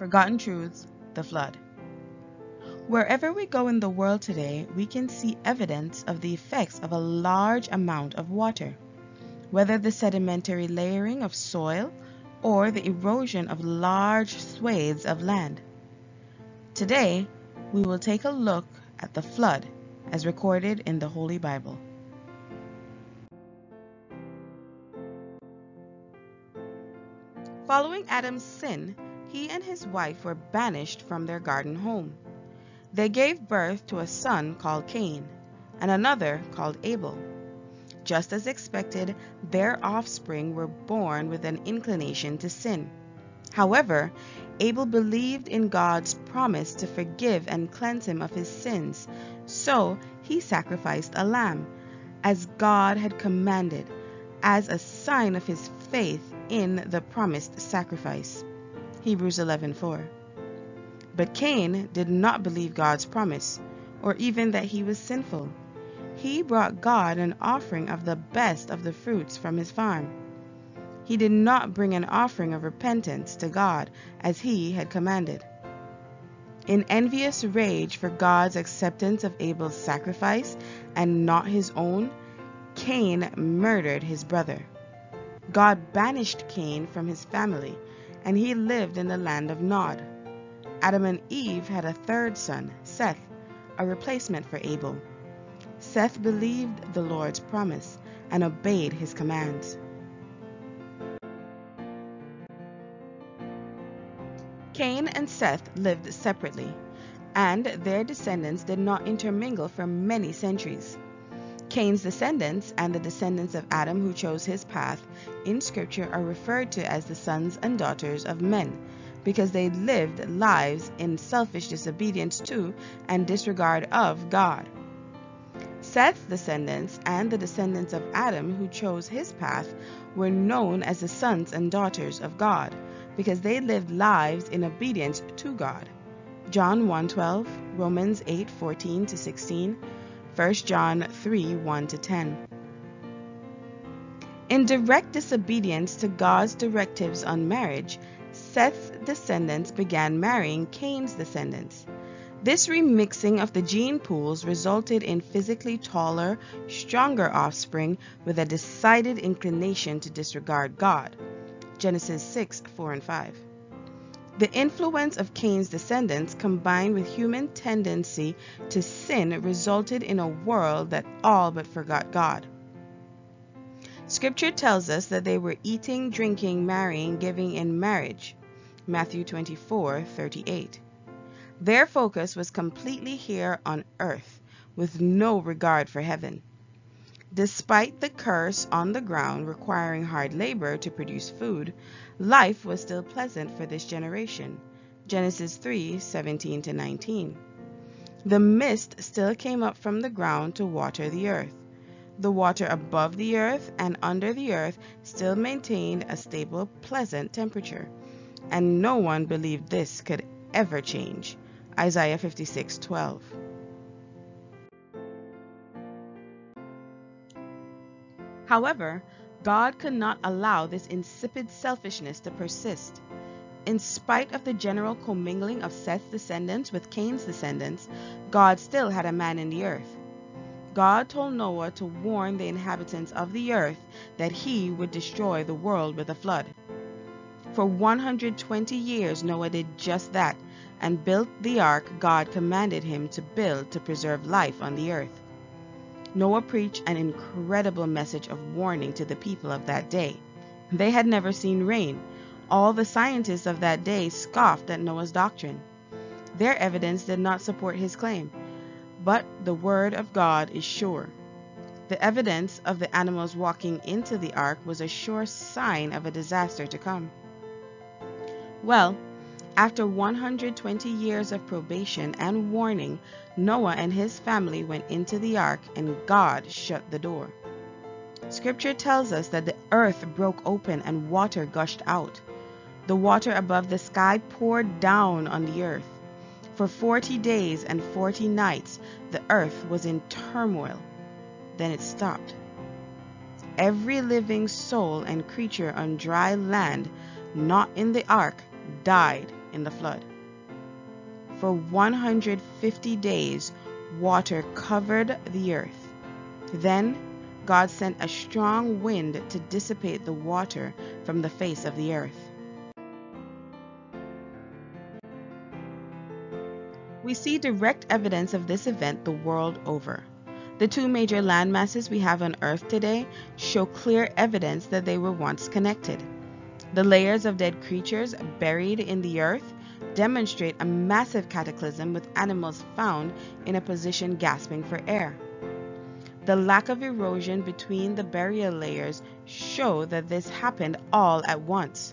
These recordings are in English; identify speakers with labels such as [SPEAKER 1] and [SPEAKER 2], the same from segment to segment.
[SPEAKER 1] Forgotten Truths, the Flood. Wherever we go in the world today, we can see evidence of the effects of a large amount of water, whether the sedimentary layering of soil or the erosion of large swathes of land. Today, we will take a look at the flood as recorded in the Holy Bible. Following Adam's sin, he and his wife were banished from their garden home. They gave birth to a son called Cain and another called Abel. Just as expected, their offspring were born with an inclination to sin. However, Abel believed in God's promise to forgive and cleanse him of his sins, so he sacrificed a lamb, as God had commanded, as a sign of his faith in the promised sacrifice. Hebrews 11:4. But Cain did not believe God's promise, or even that he was sinful. He brought God an offering of the best of the fruits from his farm. He did not bring an offering of repentance to God as he had commanded. In envious rage for God's acceptance of Abel's sacrifice and not his own, Cain murdered his brother. God banished Cain from his family, and he lived in the land of Nod. Adam and Eve had a third son, Seth, a replacement for Abel. Seth believed the Lord's promise and obeyed his commands. Cain and Seth lived separately, and their descendants did not intermingle for many centuries. Cain's descendants and the descendants of Adam who chose his path in Scripture are referred to as the sons and daughters of men because they lived lives in selfish disobedience to and disregard of God. Seth's descendants and the descendants of Adam who chose his path were known as the sons and daughters of God because they lived lives in obedience to God. John 1:12, Romans 8:14 to 16, 1 John 3 1 10. In direct disobedience to God's directives on marriage, Seth's descendants began marrying Cain's descendants. This remixing of the gene pools resulted in physically taller, stronger offspring with a decided inclination to disregard God. Genesis 6 4 and 5. The influence of Cain's descendants combined with human tendency to sin resulted in a world that all but forgot God. Scripture tells us that they were eating, drinking, marrying, giving in marriage. Matthew 24:38. Their focus was completely here on earth, with no regard for heaven. Despite the curse on the ground requiring hard labor to produce food, life was still pleasant for this generation. Genesis 3:17 to 19. The mist still came up from the ground to water the earth. The water above the earth and under the earth still maintained a stable, pleasant temperature, and no one believed this could ever change. Isaiah 56:12. However, God could not allow this insipid selfishness to persist. In spite of the general commingling of Seth's descendants with Cain's descendants, God still had a man in the earth. God told Noah to warn the inhabitants of the earth that he would destroy the world with a flood. For 120 years, Noah did just that and built the ark God commanded him to build to preserve life on the earth. Noah preached an incredible message of warning to the people of that day. They had never seen rain. All the scientists of that day scoffed at Noah's doctrine. Their evidence did not support his claim, but the word of God is sure. The evidence of the animals walking into the ark was a sure sign of a disaster to come. Well, after 120 years of probation and warning, Noah and his family went into the ark and God shut the door. Scripture tells us that the earth broke open and water gushed out. The water above the sky poured down on the earth. For 40 days and 40 nights, the earth was in turmoil. Then it stopped. Every living soul and creature on dry land, not in the ark, died in the flood. For 150 days, water covered the earth. Then God sent a strong wind to dissipate the water from the face of the earth. We see direct evidence of this event the world over. The two major land masses we have on Earth today show clear evidence that they were once connected. The layers of dead creatures buried in the earth demonstrate a massive cataclysm with animals found in a position gasping for air. The lack of erosion between the burial layers show that this happened all at once.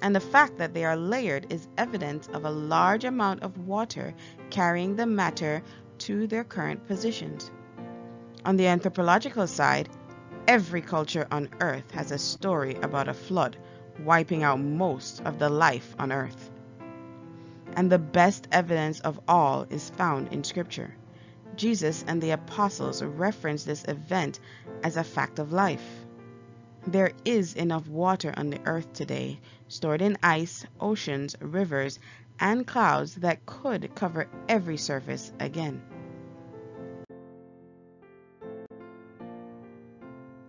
[SPEAKER 1] And the fact that they are layered is evidence of a large amount of water carrying the matter to their current positions. On the anthropological side, every culture on earth has a story about a flood wiping out most of the life on earth. And the best evidence of all is found in Scripture. Jesus and the apostles reference this event as a fact of life. There is enough water on the earth today, stored in ice, oceans, rivers, and clouds that could cover every surface again.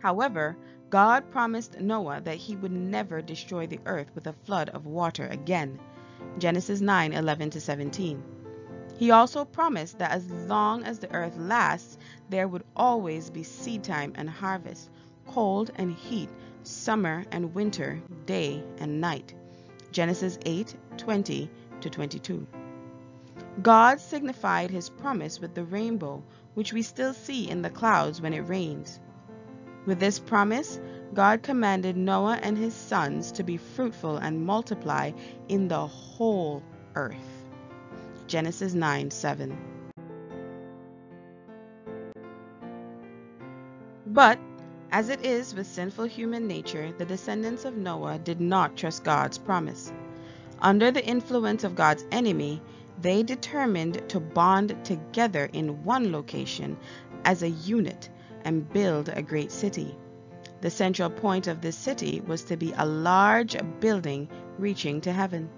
[SPEAKER 1] However, God promised Noah that he would never destroy the earth with a flood of water again. Genesis 9 11 17. He also promised that as long as the earth lasts, there would always be seed time and harvest, cold and heat, summer and winter, day and night. Genesis 8 20 22. God signified his promise with the rainbow, which we still see in the clouds when it rains. With this promise, God commanded Noah and his sons to be fruitful and multiply in the whole earth. Genesis 9 7. But, as it is with sinful human nature, the descendants of Noah did not trust God's promise. Under the influence of God's enemy, they determined to bond together in one location as a unit and build a great city. The central point of this city was to be a large building reaching to heaven.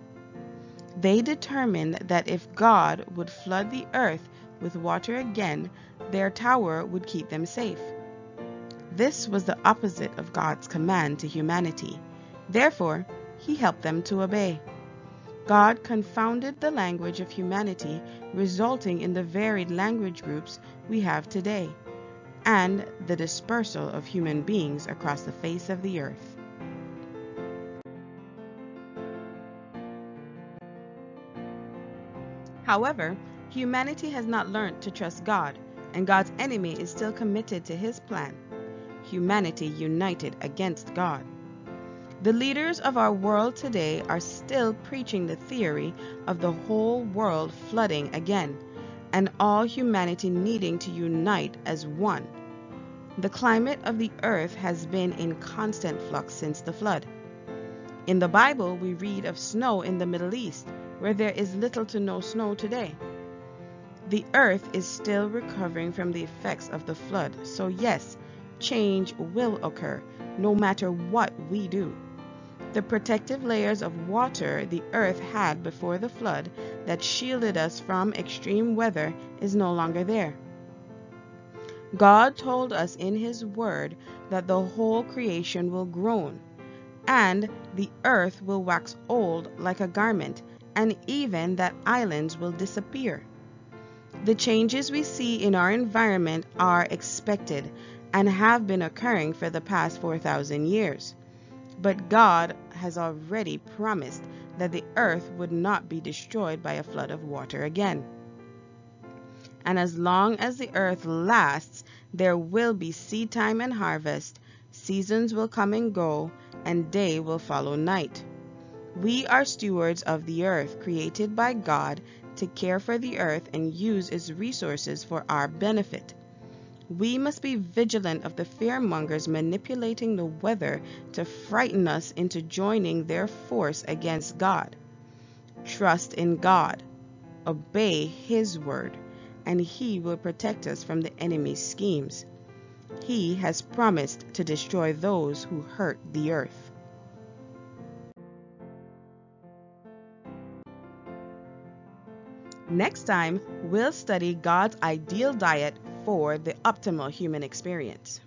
[SPEAKER 1] They determined that if God would flood the earth with water again, their tower would keep them safe. This was the opposite of God's command to humanity. Therefore, he helped them to obey. God confounded the language of humanity, resulting in the varied language groups we have today and the dispersal of human beings across the face of the earth. However, humanity has not learned to trust God, and God's enemy is still committed to his plan. Humanity united against God. The leaders of our world today are still preaching the theory of the whole world flooding again and all humanity needing to unite as one. The climate of the earth has been in constant flux since the flood. In the Bible, we read of snow in the Middle East, where there is little to no snow today. The earth is still recovering from the effects of the flood, so yes, change will occur, no matter what we do. The protective layers of water the earth had before the flood that shielded us from extreme weather is no longer there. God told us in His Word that the whole creation will groan, and the earth will wax old like a garment, and even that islands will disappear. The changes we see in our environment are expected and have been occurring for the past 4,000 years. But God has already promised that the earth would not be destroyed by a flood of water again. And as long as the earth lasts, there will be seed time and harvest, seasons will come and go, and day will follow night. We are stewards of the earth, created by God to care for the earth and use its resources for our benefit. We must be vigilant of the fearmongers manipulating the weather to frighten us into joining their force against God. Trust in God. Obey His word, and He will protect us from the enemy's schemes. He has promised to destroy those who hurt the earth. Next time, we'll study God's ideal diet for the optimal human experience.